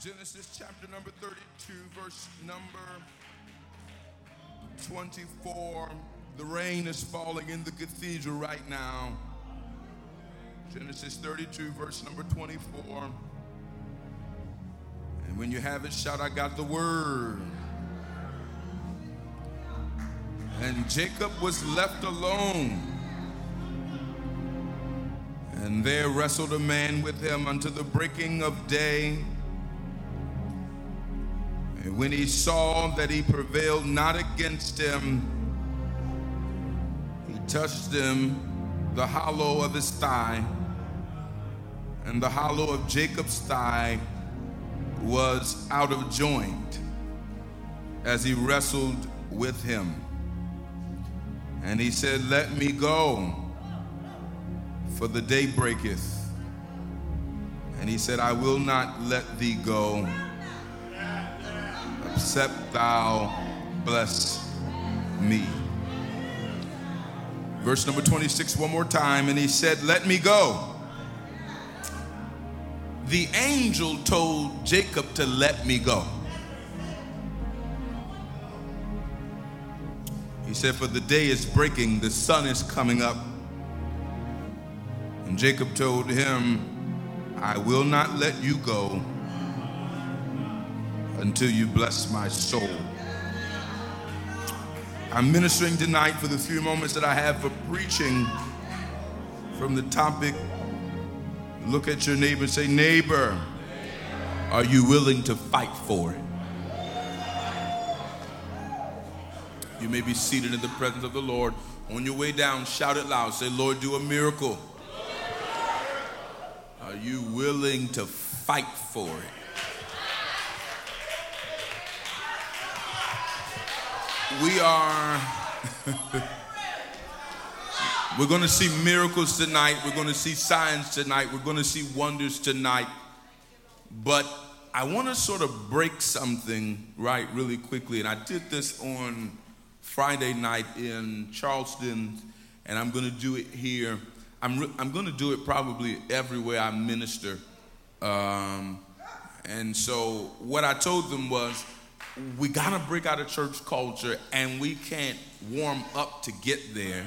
Genesis chapter number 32, verse number 24. The rain is falling in the cathedral right now. Genesis 32, verse number 24. And when you have it, shout, I got the word. And Jacob was left alone. And there wrestled a man with him unto the breaking of day. When he saw that he prevailed not against him, he touched him the hollow of his thigh, and the hollow of Jacob's thigh was out of joint as he wrestled with him. And he said, Let me go, for the day breaketh. And he said, I will not let thee go except thou bless me. Verse number 26, one more time. And he said, Let me go. The angel told Jacob to let me go. He said, For the day is breaking, the sun is coming up. And Jacob told him, I will not let you go until you bless my soul. I'm ministering tonight for the few moments that I have for preaching from the topic. Look at your neighbor and say, Neighbor, are you willing to fight for it? You may be seated in the presence of the Lord. On your way down, shout it loud. Say, Lord, do a miracle. Are you willing to fight for it? We are we're going to see miracles tonight. We're going to see signs tonight. We're going to see wonders tonight. But i want to sort of break something right really quickly. And i did this on friday night in charleston and i'm going to do it here. I'm, re- I'm going to do it probably everywhere i minister. Um, and so what i told them was we got to break out of church culture and we can't warm up to get there.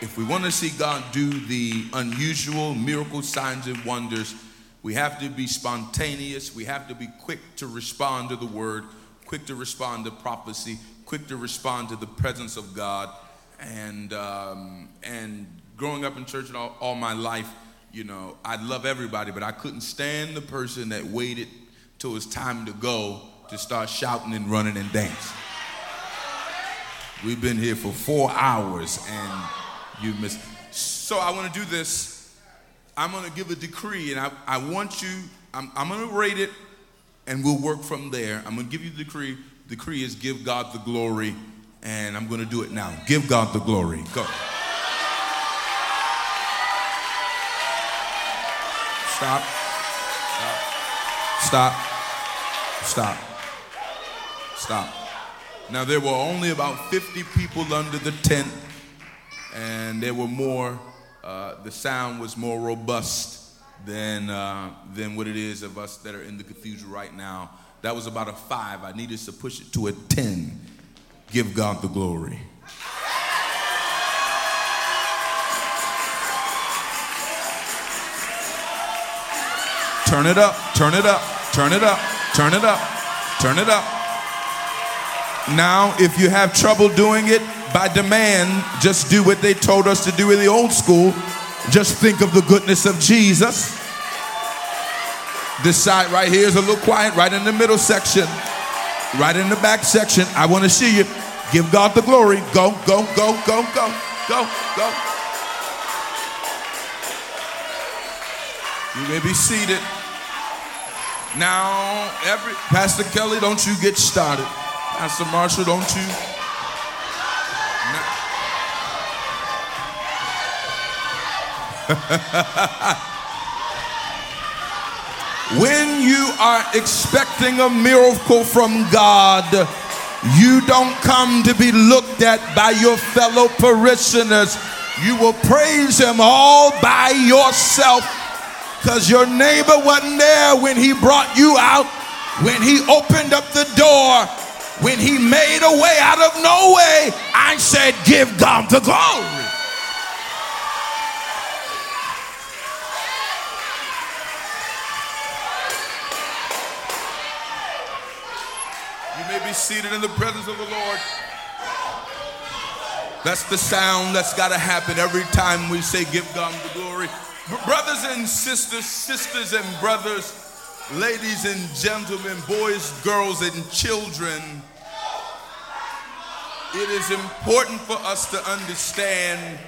If we want to see God do the unusual miracle signs and wonders, we have to be spontaneous. We have to be quick to respond to the word, quick to respond to prophecy, quick to respond to the presence of God. And, um, and growing up in church all, all my life, you know, I love everybody, but I couldn't stand the person that waited till it's time to go to start shouting and running and dancing. We've been here for four hours and you missed. So I want to do this. I'm going to give a decree and I, I want you, I'm, I'm going to rate it and we'll work from there. I'm going to give you the decree. The decree is give God the glory and I'm going to do it now. Give God the glory. Go. Stop. Stop. Stop. Stop. Stop. Now, there were only about 50 people under the tent, and there were more, uh, the sound was more robust than, uh, than what it is of us that are in the cathedral right now. That was about a five. I needed to push it to a 10. Give God the glory. Turn it up, turn it up, turn it up, turn it up, turn it up. Now, if you have trouble doing it by demand, just do what they told us to do in the old school. Just think of the goodness of Jesus. This side right here is a little quiet, right in the middle section, right in the back section. I want to see you. Give God the glory. Go, go, go, go, go, go, go. You may be seated. Now, every Pastor Kelly, don't you get started. Pastor Marshall, don't you? when you are expecting a miracle from God, you don't come to be looked at by your fellow parishioners. You will praise Him all by yourself Because your neighbor wasn't there when he brought you out, when he opened up the door, when he made a way out of no way. I said, Give God the glory. You may be seated in the presence of the Lord. That's the sound that's got to happen every time we say, Give God the glory. Brothers and sisters, sisters and brothers, ladies and gentlemen, boys, girls, and children, it is important for us to understand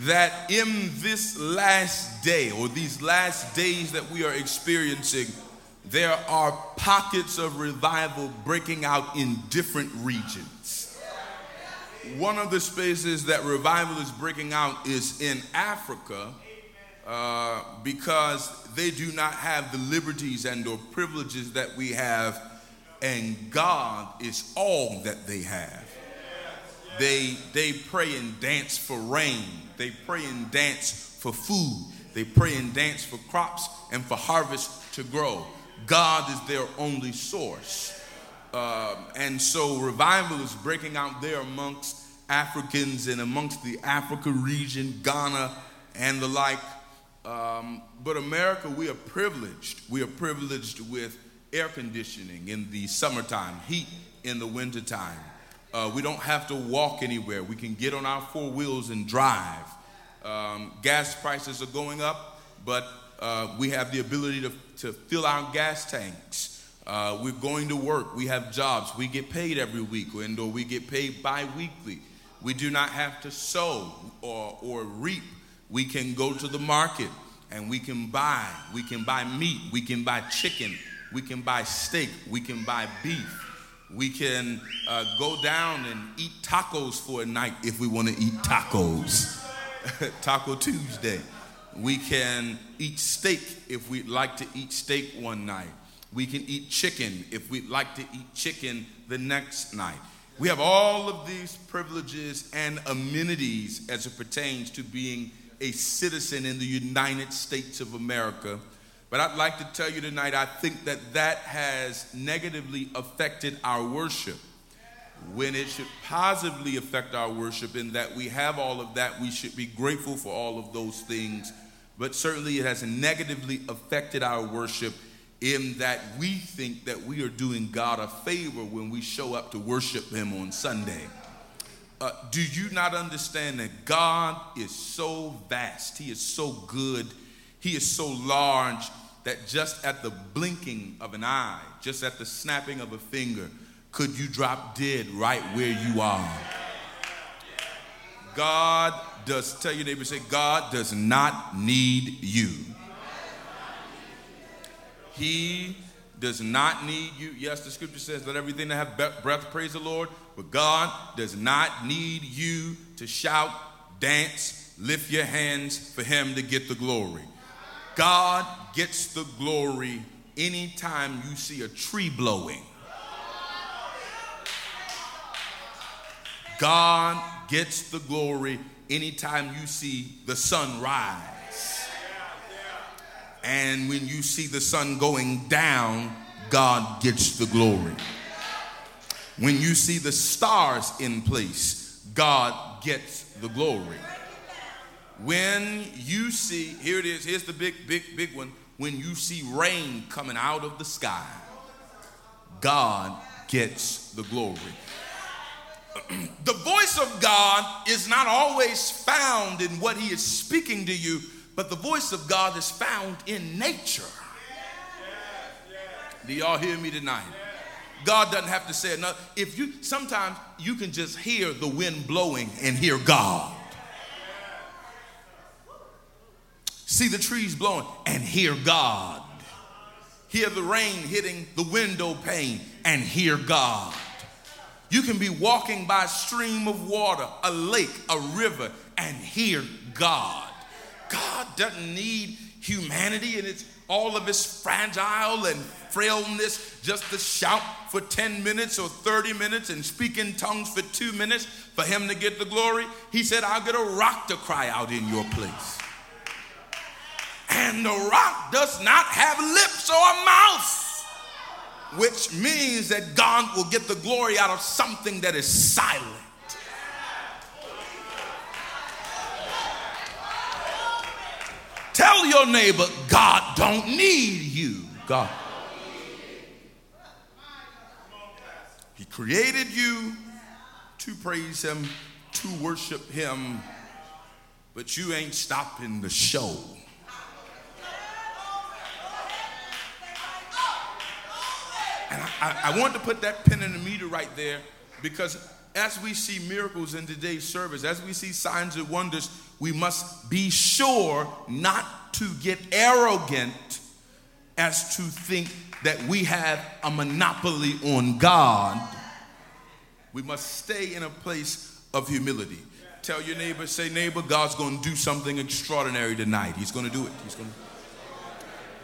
that in this last day, or these last days that we are experiencing, there are pockets of revival breaking out in different regions. One of the spaces that revival is breaking out is in Africa uh, because they do not have the liberties and or privileges that we have and god is all that they have they they pray and dance for rain. They pray and dance for food. They pray and dance for crops and for harvest to grow. God is their only source. Uh, and so revival is breaking out there amongst africans and amongst the africa region ghana and the like. Um, but America, we are privileged. We are privileged with air conditioning in the summertime, heat in the wintertime. Uh, we don't have to walk anywhere. We can get on our four wheels and drive. Um, gas prices are going up, but uh, we have the ability to, to fill our gas tanks. Uh, we're going to work. We have jobs. We get paid every week, and or we get paid bi-weekly. We do not have to sow or, or reap we can go to the market and we can buy. We can buy meat. We can buy chicken. We can buy steak. We can buy beef. We can uh, go down and eat tacos for a night if we want to eat tacos. Taco Tuesday. We can eat steak if we'd like to eat steak one night. We can eat chicken if we'd like to eat chicken the next night. We have all of these privileges and amenities as it pertains to being a citizen in the United States of America. But I'd like to tell you tonight, I think that that has negatively affected our worship when it should positively affect our worship in that we have all of that. We should be grateful for all of those things. But certainly it has negatively affected our worship in that we think that we are doing God a favor when we show up to worship Him on Sunday. Uh, do you not understand that God is so vast? He is so good. He is so large that just at the blinking of an eye, just at the snapping of a finger, could you drop dead right where you are? God does, tell your neighbor, say, God does not need you. He does not need you. Yes, the scripture says, let everything that have breath praise the Lord. But God does not need you to shout, dance, lift your hands for Him to get the glory. God gets the glory anytime you see a tree blowing. God gets the glory anytime you see the sun rise. And when you see the sun going down, God gets the glory. When you see the stars in place, God gets the glory. When you see, here it is, here's the big, big, big one. When you see rain coming out of the sky, God gets the glory. the voice of God is not always found in what He is speaking to you but the voice of God is found in nature. Do y'all hear me tonight? God doesn't have to say enough. If you sometimes you can just hear the wind blowing and hear God. See the trees blowing and hear God. Hear the rain hitting the window pane and hear God. You can be walking by a stream of water, a lake, a river, and hear God. God doesn't need humanity and it's all of its fragile and frailness just to shout for 10 minutes or 30 minutes and speak in tongues for two minutes for him to get the glory. He said, I'll get a rock to cry out in your place. And the rock does not have lips or a mouth which means that God will get the glory out of something that is silent. Tell your neighbor, God don't need you. God. He created you to praise him, to worship him, but you ain't stopping the show. And I, I, want to put that pin in the meter right there because as we see miracles in today's service, as we see signs and wonders, we must be sure not to get arrogant as to think that we have a monopoly on God. We must stay in a place of humility. Tell your neighbor, say, neighbor, God's going to do something extraordinary tonight. He's going to do it. He's going to,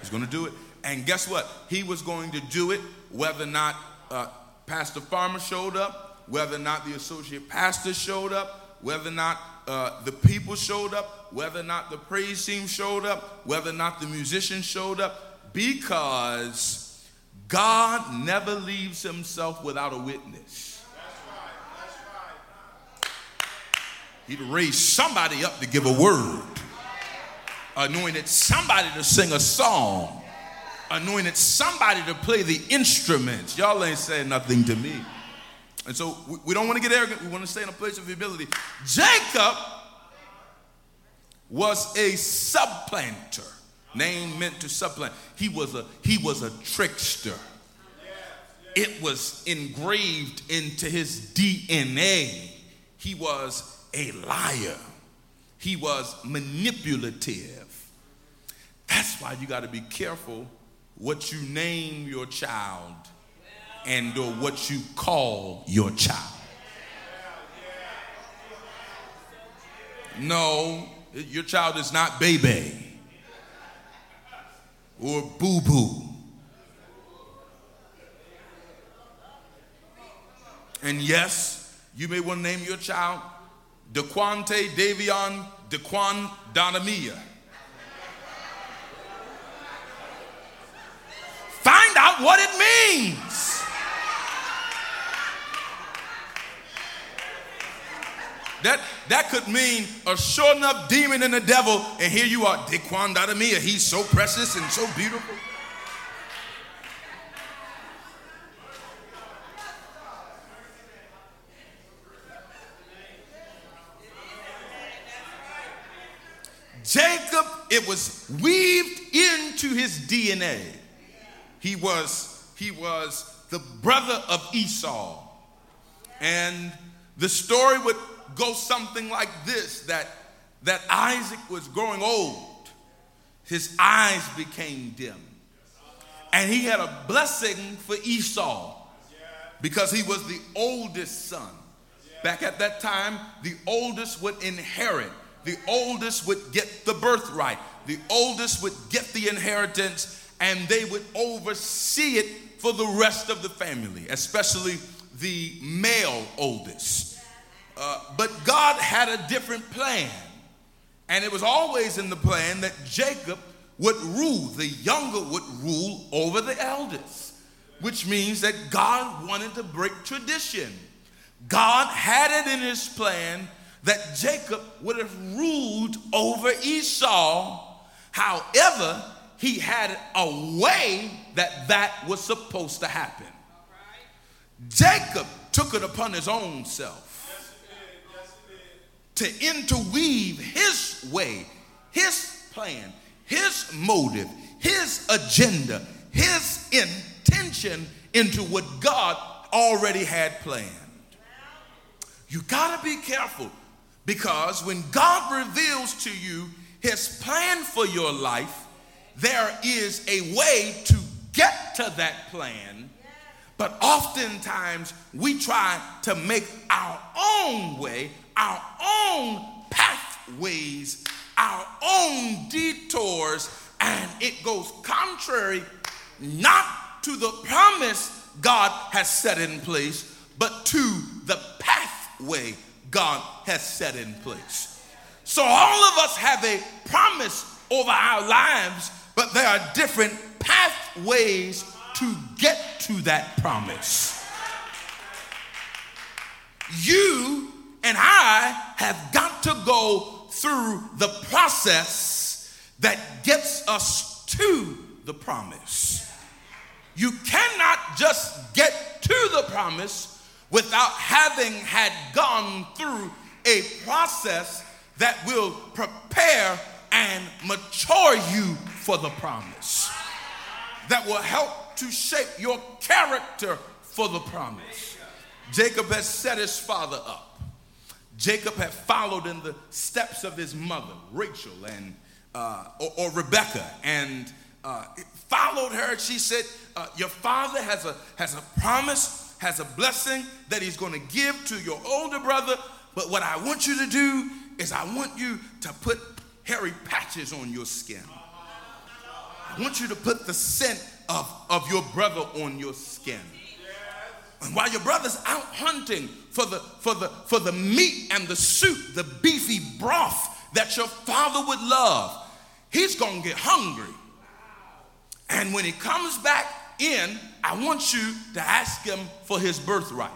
he's going to do it. And guess what? He was going to do it whether or not uh, Pastor Farmer showed up, whether or not the associate pastor showed up, whether or not uh, the people showed up, whether or not the praise team showed up, whether or not the musicians showed up, because God never leaves himself without a witness. He'd raise somebody up to give a word, anointed somebody to sing a song, anointed somebody to play the instruments. Y'all ain't saying nothing to me. And so we, we don't want to get arrogant. We want to stay in a place of humility. Jacob was a supplanter. Name meant to supplant. He was a he was a trickster. It was engraved into his DNA. He was a liar. He was manipulative. That's why you got to be careful what you name your child and or what you call your child. No, your child is not baby or boo boo. And yes, you may want to name your child Dequante Davion Dequan Donamia. Find out what it means. That, that could mean a sure enough demon and the devil, and here you are, Dequan Donamia. He's so precious and so beautiful. Jacob, it was weaved into his DNA. He was, he was the brother of Esau. And the story would go something like this that, that Isaac was growing old, his eyes became dim. And he had a blessing for Esau because he was the oldest son. Back at that time, the oldest would inherit, the oldest would get the birthright, the oldest would get the inheritance and they would oversee it for the rest of the family, especially the male oldest. Uh, but God had a different plan. And it was always in the plan that Jacob would rule, the younger would rule over the eldest, which means that God wanted to break tradition. God had it in his plan that Jacob would have ruled over Esau. However, he had a way that that was supposed to happen. Jacob took it upon his own self to interweave his way, his plan, his motive, his agenda, his intention into what God already had planned. You got to be careful because when God reveals to you his plan for your life, there is a way to get to that plan, but oftentimes we try to make our own way, our own pathways, our own detours, and it goes contrary not to the promise God has set in place, but to the pathway God has set in place. So all of us have a promise over our lives, but there are different pathways to get to that promise. You and I have got to go through the process that gets us to the promise. You cannot just get to the promise without having had gone through a process that will prepare and mature you for the promise, that will help to shape your character for the promise. Jacob has set his father up. Jacob had followed in the steps of his mother, Rachel, and uh, or, or, Rebecca, and uh, followed her. She said, uh, "Your father has a has a promise, has a blessing that he's going to give to your older brother. But what I want you to do is, I want you to put hairy patches on your skin. I want you to put the scent of, of your brother on your skin." And while your brother's out hunting for the, for, the, for the meat and the soup, the beefy broth that your father would love, he's going to get hungry. And when he comes back in, I want you to ask him for his birthright.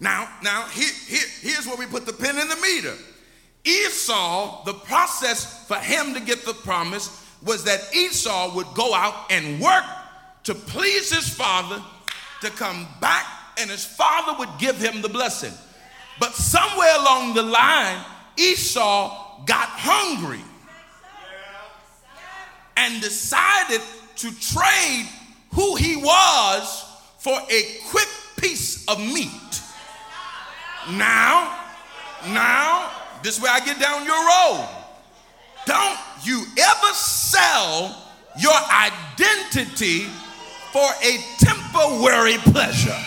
Now, now here, here, here's where we put the pin in the meter. Esau, the process for him to get the promise was that Esau would go out and work to please his father to come back and his father would give him the blessing. But somewhere along the line, Esau got hungry and decided to trade who he was for a quick piece of meat. Now, now, this is where I get down your road. Don't you ever sell your identity for a temporary pleasure.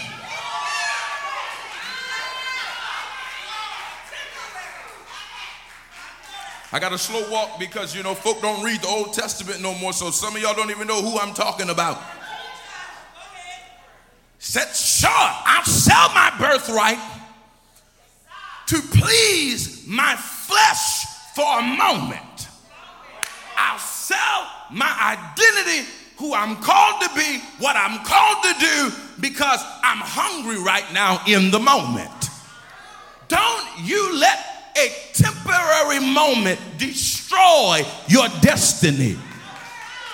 I got a slow walk because, you know, folk don't read the Old Testament no more, so some of y'all don't even know who I'm talking about. Said, sure, I'll sell my birthright to please my flesh for a moment. I'll sell my identity, who I'm called to be, what I'm called to do, because I'm hungry right now in the moment. Don't you let a temporary moment destroy your destiny.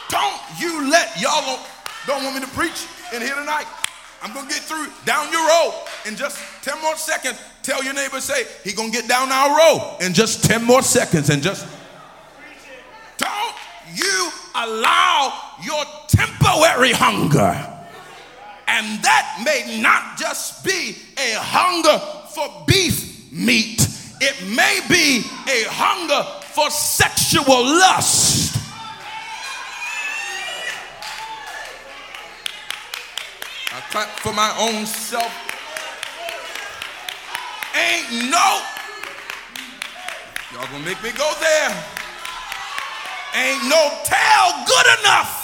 Don't you let y'all don't, don't want me to preach in here tonight. I'm gonna get through down your road in just 10 more seconds. Tell your neighbor, say, he gonna get down our road in just 10 more seconds and just you allow your temporary hunger. And that may not just be a hunger for beef meat it may be a hunger for sexual lust. I clap for my own self. Ain't no, y'all gonna make me go there. Ain't no tell good enough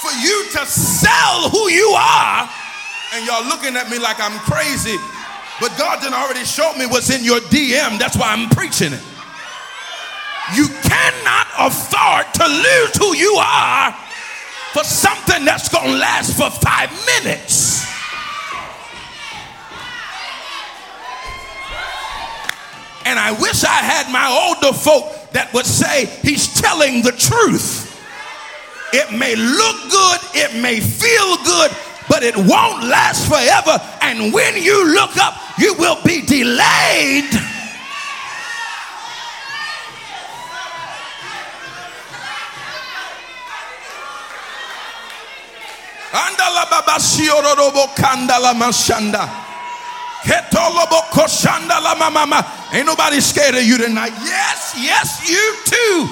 for you to sell who you are. And y'all looking at me like I'm crazy but God didn't already show me what's in your DM. That's why I'm preaching it. You cannot afford to lose who you are for something that's going to last for five minutes. And I wish I had my older folk that would say he's telling the truth. It may look good, it may feel good, but it won't last forever. And when you look up, you will be delayed. Andala baba kandala mashanda. Ain't nobody scared of you tonight. Yes, yes, you too.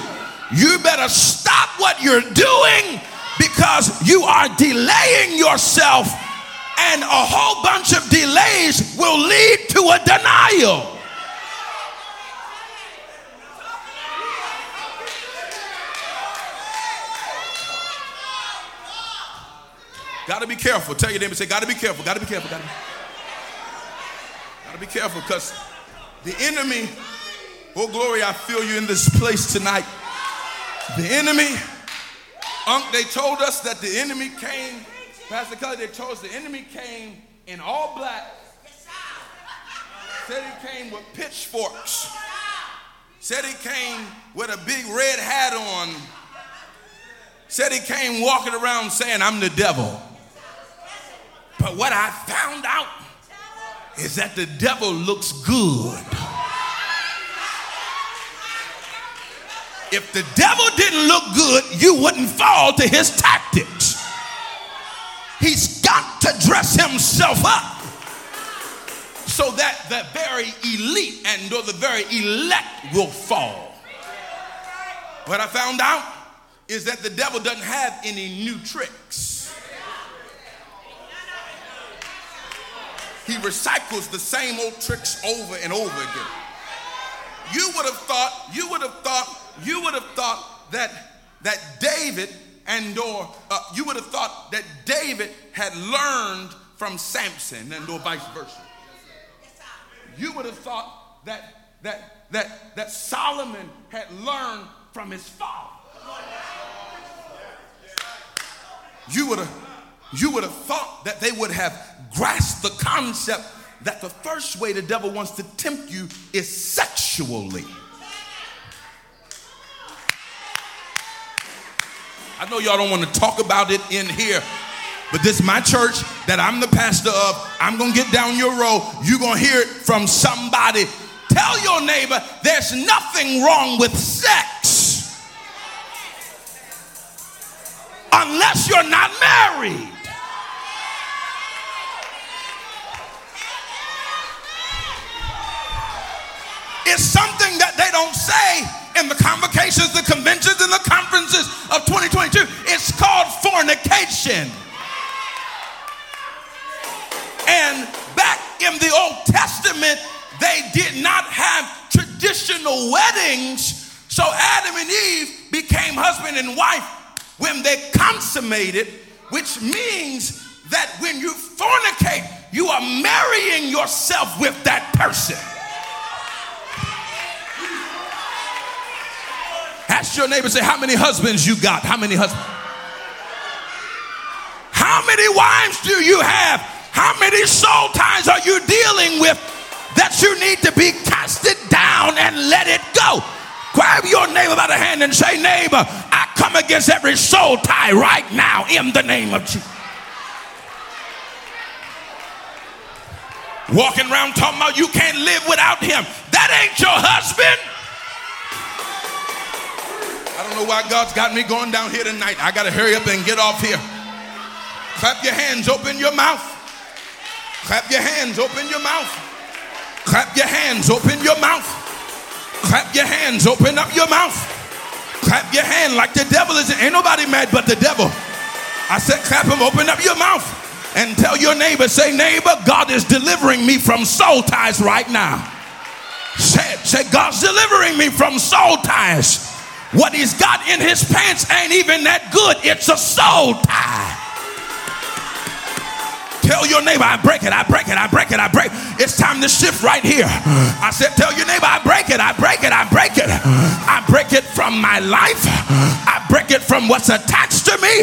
You better stop what you're doing because you are delaying yourself, and a whole bunch of delays will lead to a denial. Gotta be careful. Tell your neighbor, say, gotta be careful, gotta be careful, gotta be, gotta be careful because the enemy, oh glory, I feel you in this place tonight. The enemy, Unc, they told us that the enemy came, Pastor Kelly, they told us the enemy came in all black. Said he came with pitchforks. Said he came with a big red hat on. Said he came walking around saying, I'm the devil. But what I found out is that the devil looks good. If the devil didn't look good, you wouldn't fall to his tactics. He's got to dress himself up so that the very elite and or the very elect will fall. What I found out is that the devil doesn't have any new tricks. He recycles the same old tricks over and over again. You would have thought, you would have thought you would have thought that, that David and or uh, you would have thought that David had learned from Samson and or vice versa. You would have thought that that that that Solomon had learned from his father. You would have you would have thought that they would have grasped the concept that the first way the devil wants to tempt you is sexually. I know y'all don't want to talk about it in here, but this is my church that I'm the pastor of. I'm going to get down your row. You're going to hear it from somebody. Tell your neighbor there's nothing wrong with sex unless you're not married. It's something that they don't say in the convocations, the conventions, and the conferences of 2022. It's called fornication. And back in the Old Testament, they did not have traditional weddings. So Adam and Eve became husband and wife when they consummated, which means that when you fornicate, you are marrying yourself with that person. Ask your neighbor, say, How many husbands you got? How many husbands? How many wives do you have? How many soul ties are you dealing with that you need to be casted down and let it go? Grab your neighbor by the hand and say, Neighbor, I come against every soul tie right now in the name of Jesus. Walking around talking about you can't live without him. That ain't your husband. I don't know why God's got me going down here tonight. I got to hurry up and get off here. Clap your hands, open your mouth. Clap your hands, open your mouth. Clap your hands, open your mouth. Clap your hands, open up your mouth. Clap your hand like the devil is. Ain't nobody mad but the devil. I said, clap him, open up your mouth and tell your neighbor, say, neighbor, God is delivering me from soul ties right now. Say say, God's delivering me from soul ties. What he's got in his pants ain't even that good. It's a soul tie. Tell your neighbor, I break it, I break it, I break it, I break. It. It's time to shift right here. I said, Tell your neighbor, I break it, I break it, I break it. I break it from my life. I break it from what's attached to me.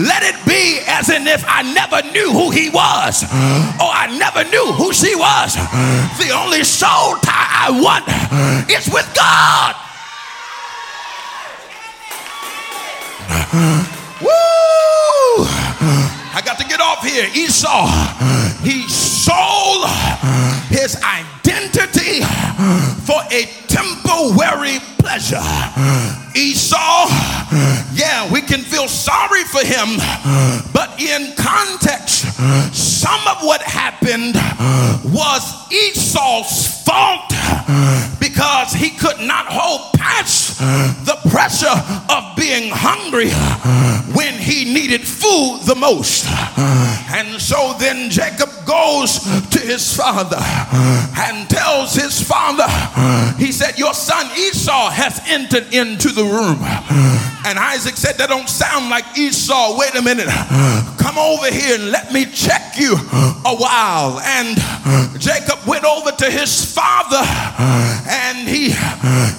Let it be as in if I never knew who he was or I never knew who she was. The only soul tie I want is with God. Woo! I got to get off here. Esau, he sold his identity for a temporary pleasure. Esau, yeah, we can feel sorry for him, but in context, some of what happened was Esau's fault because he could not hold past the pressure of being hungry when he needed food the most. And so then Jacob goes to his father and tells his father, he said, Your son Esau has entered into the room. And Isaac said, That don't sound like Esau. Wait a minute. Come over here and let me check you a while. And Jacob went over to his father and he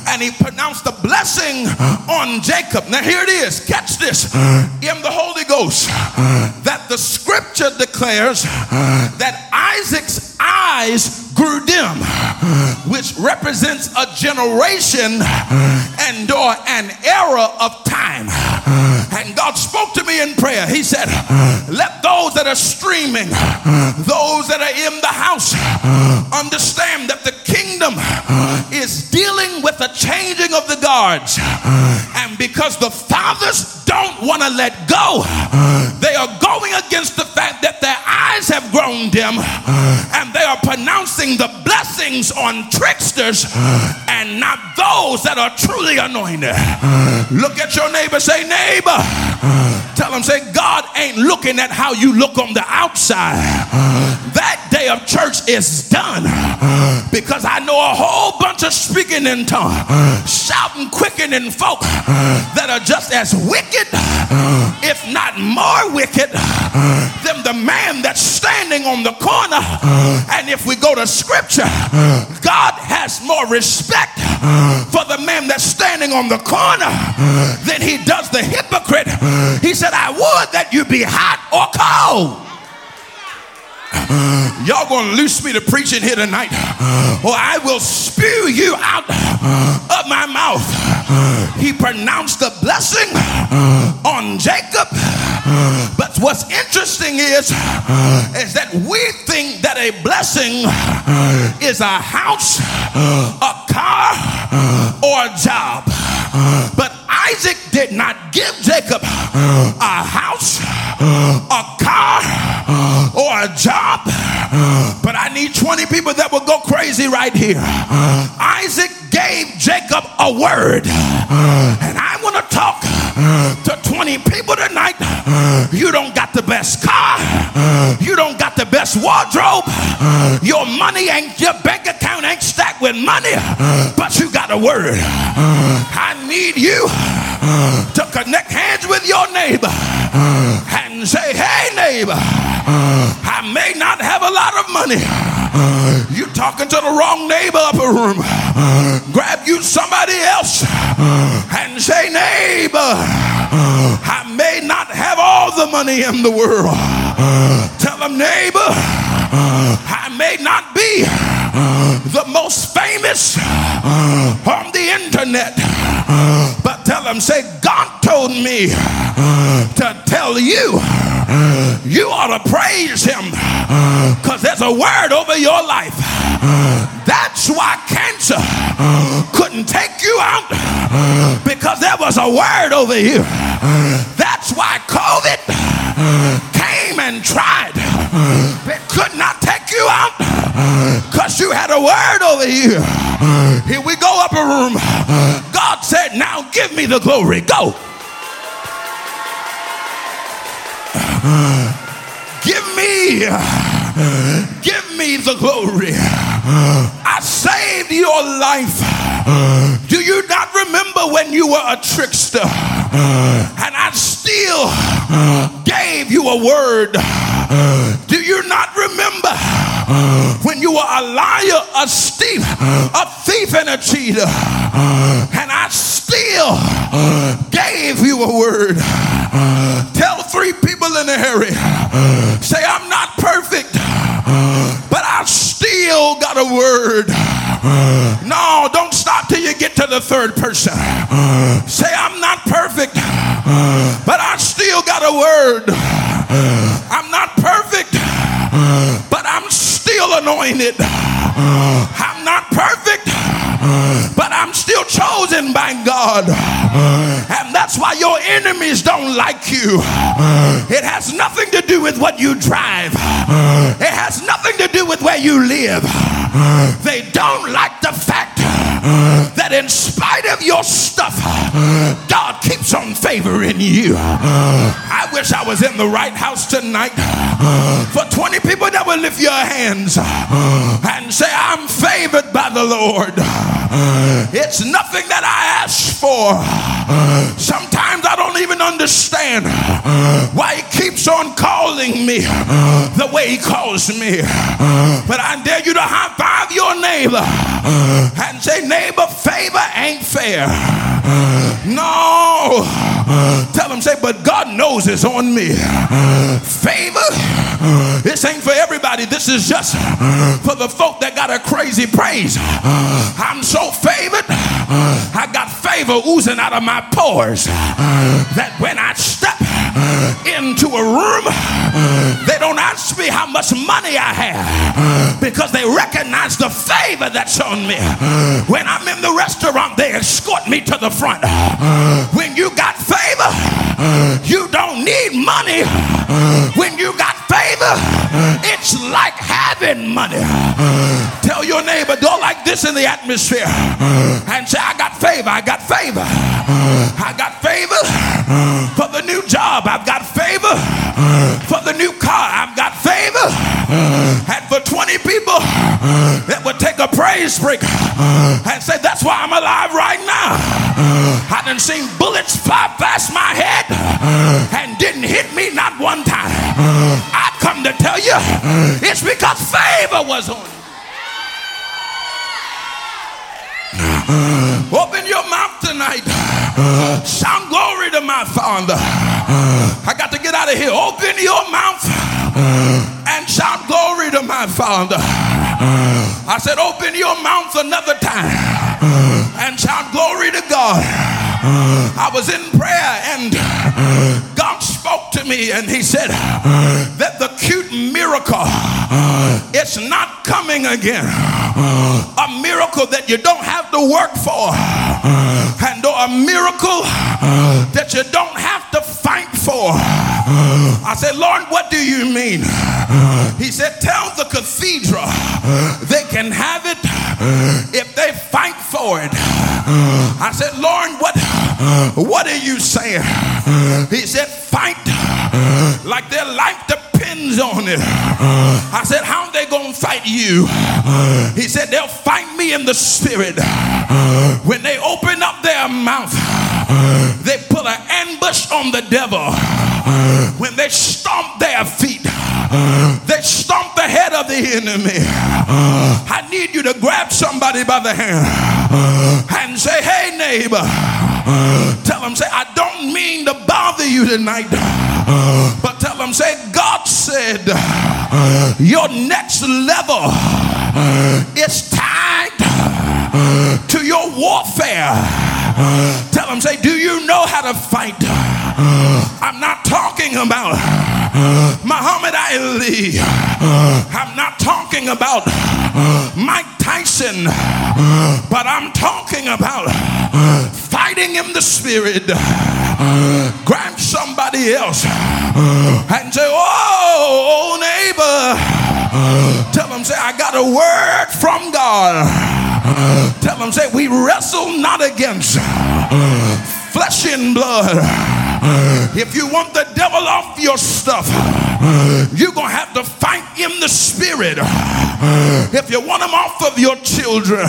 and he pronounced the blessing on Jacob. Now here it is. Catch this. In the Holy Ghost the scripture declares that Isaac's eyes grew dim, which represents a generation and or an era of time. And God spoke to me in prayer. He said, Let those that are streaming, those that are in the house, understand that the kingdom is dealing with a changing of the guards. And because the fathers don't want to let go, they are going against the fact that their eyes have grown dim and they are pronouncing the blessings on tricksters and not those that are truly anointed. Look at your neighbor, say, neighbor. Tell them, say, God ain't looking at how you look on the outside. That day of church is done because I know a whole bunch of speaking in tongues, shouting, quickening folk that are just as wicked, if not more wicked, than the man that's standing on the corner. And if we go to scripture, God has more respect for the man that's standing on the corner than he does the hypocrite. He said, I would that you be hot or cold. Y'all gonna loose me to preaching here tonight, or I will spew you out of my mouth. He pronounced the blessing on Jacob. But what's interesting is, is that we think that a blessing is a house, a car, or a job. But Isaac did not give Jacob a house, a car, or a job. But I need 20 people that will go crazy right here. Isaac gave Jacob a word. And I want to talk to 20 people tonight. You don't got the best car. You don't got the best wardrobe. Your money ain't, your bank account ain't stacked with money, but you got a word. I need you to connect hands with your neighbor and say, hey, neighbor, I may not have a lot of money. You talking to the wrong neighbor upper room. Grab you somebody else and say, neighbor, I may not have all the money in the world. Tell them, neighbor, I may not be the most famous on the internet, but tell them, say, God told me to tell you, you ought to praise him because there's a word over your life. That's why cancer couldn't take you out because there was a word over you. That's why COVID came and tried. It could not take you out because you had a word over you. Here we go, upper room. God said, Now give me the glory. Go. Give me, give me the glory. I saved your life. Do you not remember when you were a trickster and I still gave you a word? Do you not remember when you were a liar, a thief, a thief and a cheater, and I still gave you a word? Tell three people in a hurry. Say, I'm not perfect, but I still got a word. No, don't stop till you get to the third person. Say, I'm not perfect, but I still got a word. I'm not perfect, but I'm still anointed. I'm not perfect, but I'm still chosen by God. And that's why your enemies don't like you. It has nothing to do with what you drive, it has nothing to do with where you live. They don't like the fact that in spite of your stuff, God keeps on favoring you. I wish I was in the right house tonight. For 20 people that will lift your hands and say, I'm favored by the Lord. It's nothing that I ask for. Sometimes I don't even understand why he keeps on calling me the way he calls me. But I dare you to high five your neighbor and say, neighbor, favor ain't fair. No. Tell him, say, but God knows it's on me. Favor, this ain't for everybody. This is just for the folk that got a crazy praise. I'm so favored. I got favor oozing out of my pores that when I step into a room, they don't ask me how much money I have because they recognize the favor that's on me. When I'm in the restaurant, they escort me to the front. When you got favor, you don't need money. When you got favor, it's like having money. Tell your neighbor, go like this in the atmosphere and say, I got favor, I got favor. I got favor for the new job, I've got favor for the new car, I've got favor. And for 20 people that would take a praise break and say, That's why I'm alive right now. I done seen bullets fly past my head and didn't hit me not one time. I come to tell you, it's because favor was on you. Open your mouth tonight. Shout glory to my Father. I got to get out of here. Open your mouth and shout glory to my Father. I said, open your mouth another time and shout glory to God. I was in prayer and God spoke to me and he said that the cute miracle it's not coming again. A miracle that you don't have to work for and a miracle that you don't have to fight for. I said, Lord, what do you mean? He said, tell the cathedral they can have it if they fight for it. I said, Lord, what, what are you saying? He said, fight like their life depends on it. I said, how they gonna fight you? He said, they'll fight me in the spirit. When they open up their mouth, they put an ambush on the devil. When they stomp their feet, they stomp the head of the enemy. I need you to grab somebody by the hand and say, hey, neighbor. Tell them, say, I don't mean to bother you tonight, but tell them, say, God said, your next level is tied to your warfare. Tell them, say, do you know how to fight? I'm not talking about Muhammad Ali. I'm not talking about Mike Tyson, but I'm talking about fighting in the spirit. Grab somebody else and say, Oh, neighbor. Tell them, say, I got a word from God. Tell them, say, we wrestle not against flesh and blood. If you want the devil off your stuff, you're going to have to fight in the spirit. If you want him off of your children,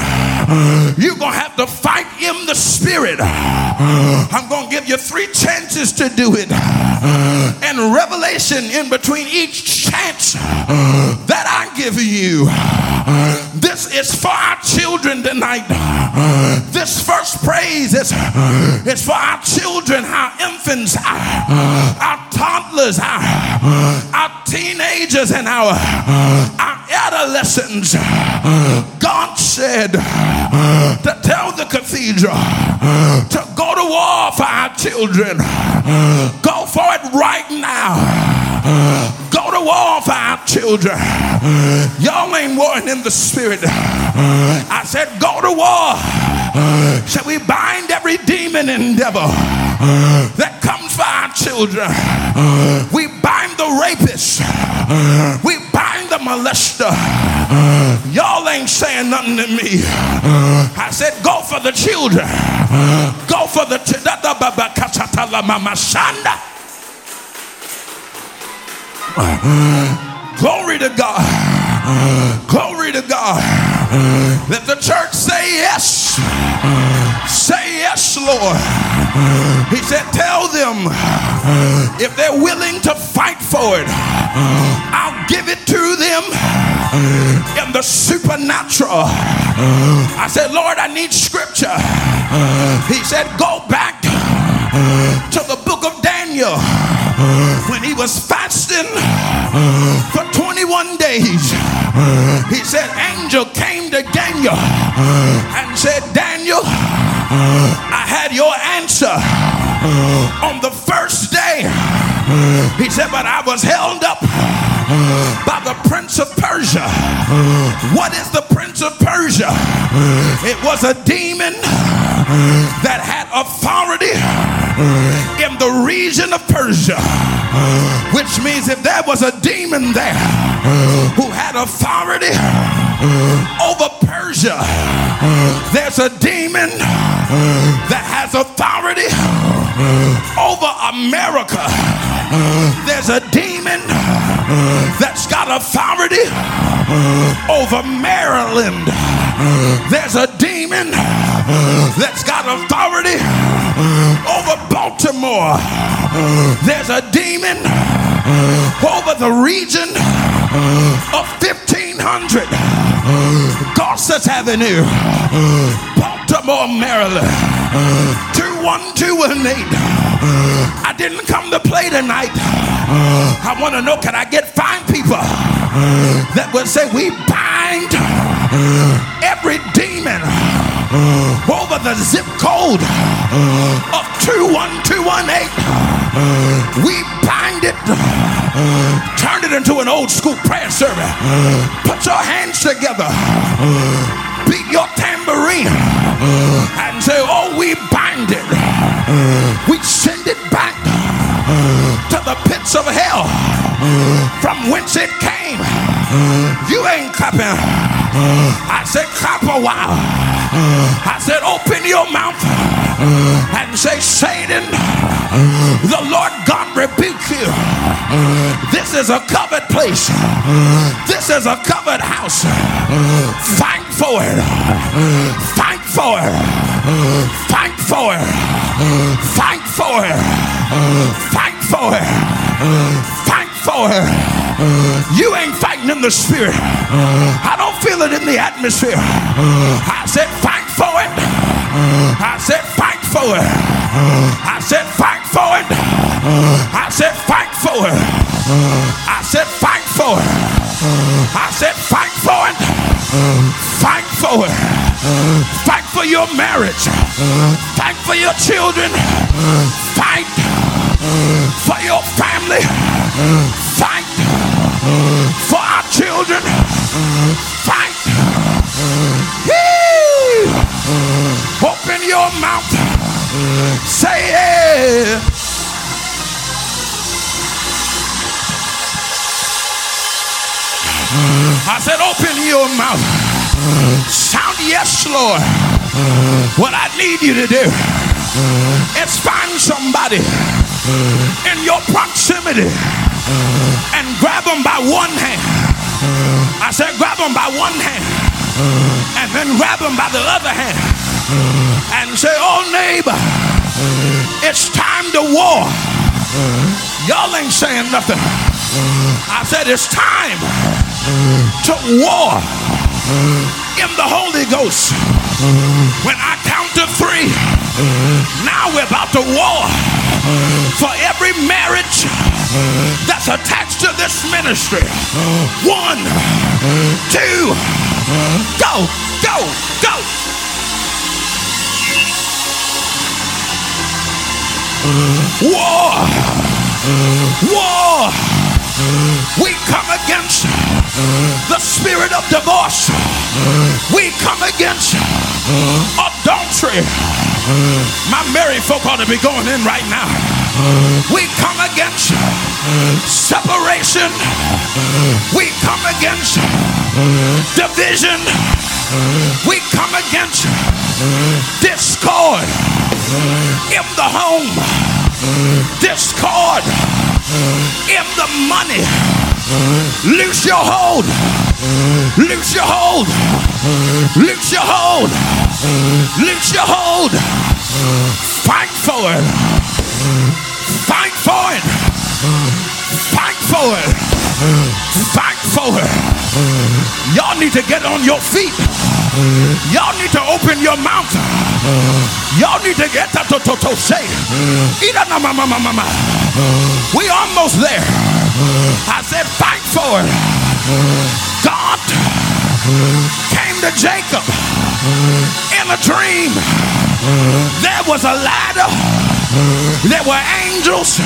you're going to have to fight in the spirit. I'm going to give you three chances to do it. And revelation in between each chance that I give you. This is for our children tonight. This first praise is, is for our children, our infants, our, uh, our toddlers, our, our teenagers, and our, uh, our adolescents. God said to tell the cathedral to go to war for our children. Go for it right now. War for our children. Y'all ain't warring in the spirit. I said, go to war. Shall we bind every demon and devil that comes for our children? We bind the rapist. We bind the molester. Y'all ain't saying nothing to me. I said, go for the children. Go for the children. Glory to God. Glory to God. Let the church say yes. Say yes, Lord. He said, Tell them if they're willing to fight for it, I'll give it to them in the supernatural. I said, Lord, I need scripture. He said, Go back to the book of Daniel when he was fasting for 21 days. He said, Angel came to Daniel and said, Daniel, I had your answer on the first day. He said, but I was held up by the prince of Persia. What is the Persia? It was a demon that had authority in the region of Persia, which means if there was a demon there who had authority over Persia, there's a demon that has authority over America. There's a demon that's got authority over Maryland. There's a demon that's got authority over Baltimore. There's a demon over the region of 1500 Gossett Avenue, Baltimore, Maryland. 21218. I didn't come to play tonight. I want to know can I get five people that would say we bind every demon over the zip code of 21218. We bind it, turn it into an old school prayer service. Put your hands together, beat your tambourine, and say, Oh, we bind it. We send it back to the pits of hell from whence it came. You ain't clapping. I said, clap a while. I said, open your mouth and say, Satan, the Lord God rebuke you. This is a covered place. This is a covered house. Fight for it. Fight for it. Fight for it. Fight for it. Fight for it. Fight for it. You ain't fighting in the spirit. I don't feel it in the atmosphere. I said, fight for it. I said, fight for it. I said, fight for it. I said, fight for it. I said, fight for it. I said, fight for it. Fight for it. Fight for your marriage. Fight for your children. Fight for your family. Fight for our children. Open your mouth. Say it. I said, open your mouth. Sound yes, Lord. What I need you to do is find somebody in your proximity and grab them by one hand. I said, grab them by one hand and then grab them by the other hand and say, oh, neighbor, it's time to war. Y'all ain't saying nothing. I said, it's time to war in the Holy Ghost. When I count to three, now we're about to war for every marriage that's attached to this ministry. One, two, go, go, go. War, war. We come against the spirit of divorce. We come against adultery. My married folk ought to be going in right now. We come against separation. We come against division. We come against discord in the home. Discord in the money. Loose your hold. Loose your hold. Loose your hold. Loose your hold. Fight for it. Fight for it. Fight for it. Fight for it. Y'all need to get on your feet. Y'all need to open your mouth. Y'all need to get that to, to, to say. We almost there. I said, fight for it. God came to Jacob in a dream. There was a ladder. There were angels uh,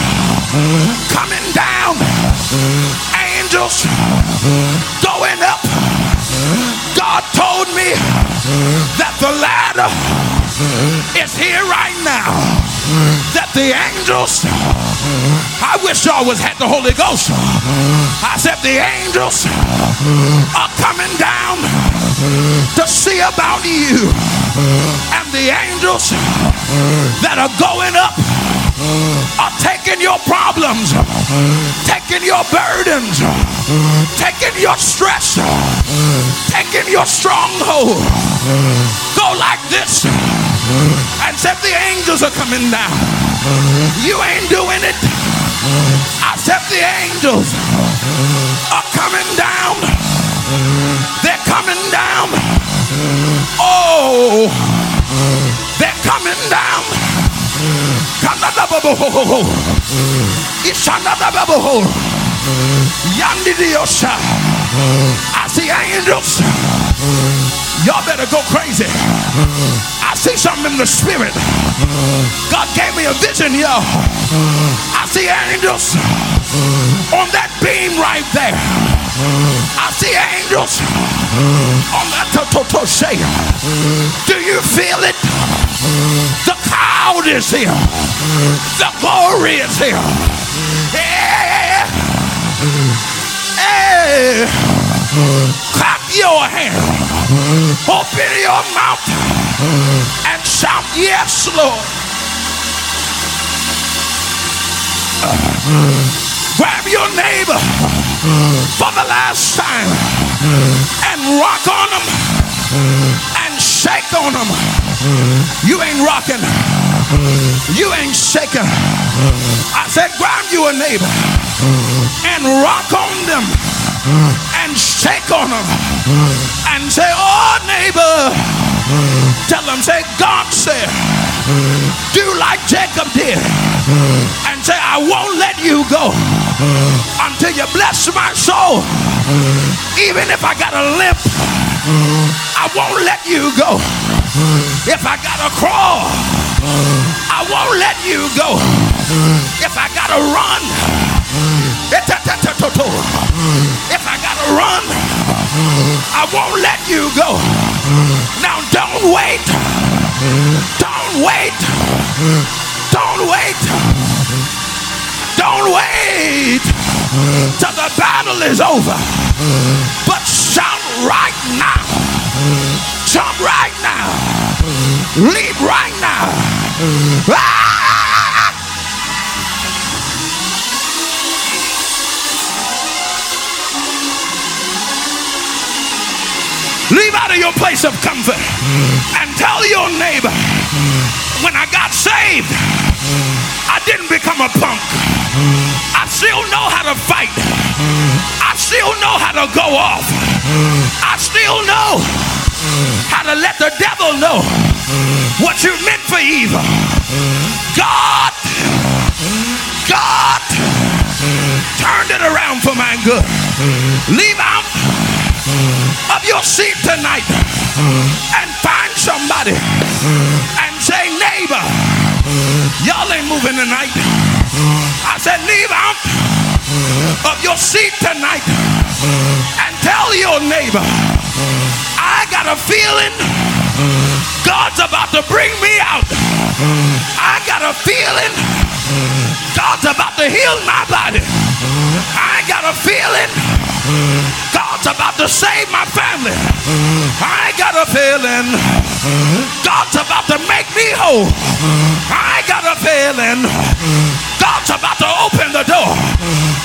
coming down. Angels uh, going up. God told me uh, that the ladder is here right now. That the angels, I wish y'all was had the Holy Ghost. I said the angels are coming down to see about you. And the angels that are going up are taking your problems, taking your burdens, taking your stress, taking your stronghold. Go like this and said the angels are coming down. You ain't doing it. I said the angels are coming down. They're they're coming down. I see angels. Y'all better go crazy. I see something in the spirit. God gave me a vision, y'all. I see angels on that beam right there. I see angels on that totoshe. Do you feel it? The cloud is here. The glory is here. Yeah. Hey. Clap your hand. Open your mouth and shout, Yes, Lord. Grab your neighbor for the last time and rock on them and shake on them. You ain't rocking. You ain't shaking. I said, grab you a neighbor and rock on them and shake on them and say, Oh, neighbor, tell them, say, God said, do like Jacob did and say, I won't let you go until you bless my soul. Even if I got a limp, I won't let you go. If I got to crawl, I won't let you go. If I got to run, if I got to run, I won't let you go. Now don't wait. Don't wait. Don't wait. Don't wait till the battle is over. But shout right now. Jump right now. Leap right now. Ah! Leave out of your place of comfort and tell your neighbor when I got saved, I didn't become a punk. I still know how to fight. I still know how to go off. I still know how to let the devil know what you meant for evil. God, God turned it around for my good. Leave out of your seat tonight and find somebody and say, neighbor, y'all ain't moving tonight. I said, leave out of your seat tonight and tell your neighbor, I got a feeling God's about to bring me out. I got a feeling God's about to heal my body. I got a feeling God's about to save my family. I got a feeling God's about to make me whole. I got a feeling God's about to open the door.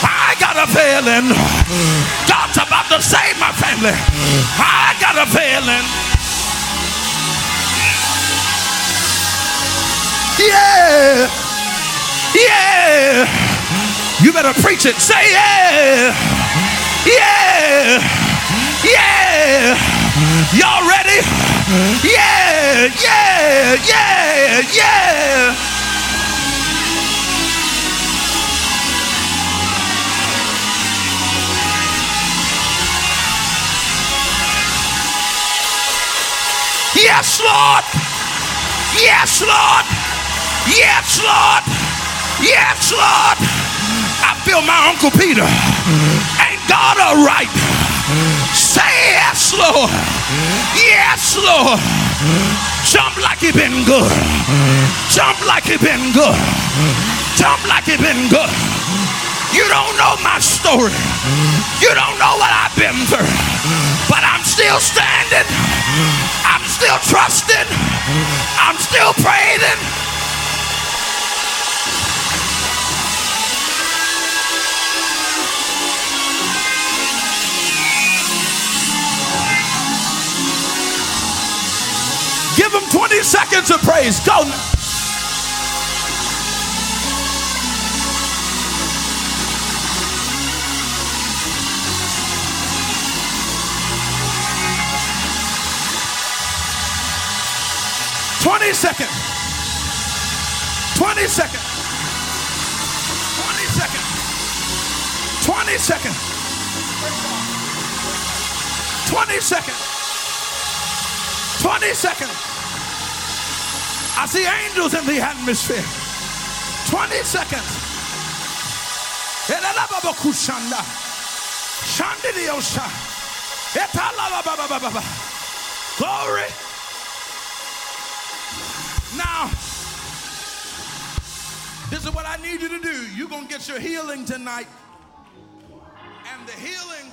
I got a feeling God's about to save my family. I got a feeling. Yeah. Yeah. You better preach it. Say yeah. Yeah. Yeah. Y'all ready? Yeah. Yeah. Yeah. Yeah. Yes, Lord. Yes, Lord. Yes, Lord. Yes, Lord. I feel my Uncle Peter. Ain't God all right? Say yes, Lord. Yes, Lord. Jump like he been good. Jump like he been good. Jump like he been good. You don't know my story. You don't know what I've been through. But I'm still standing. I'm still trusting. I'm still praising. Give him 20 seconds of praise. Go. Twenty seconds. Twenty seconds. Twenty seconds. Twenty seconds. Twenty seconds. 20 seconds. I see angels in the atmosphere. 20 seconds. Glory. Now, this is what I need you to do. You're going to get your healing tonight. And the healing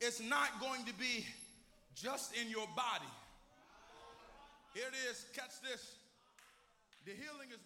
is not going to be just in your body. Here it is. Catch this. The healing is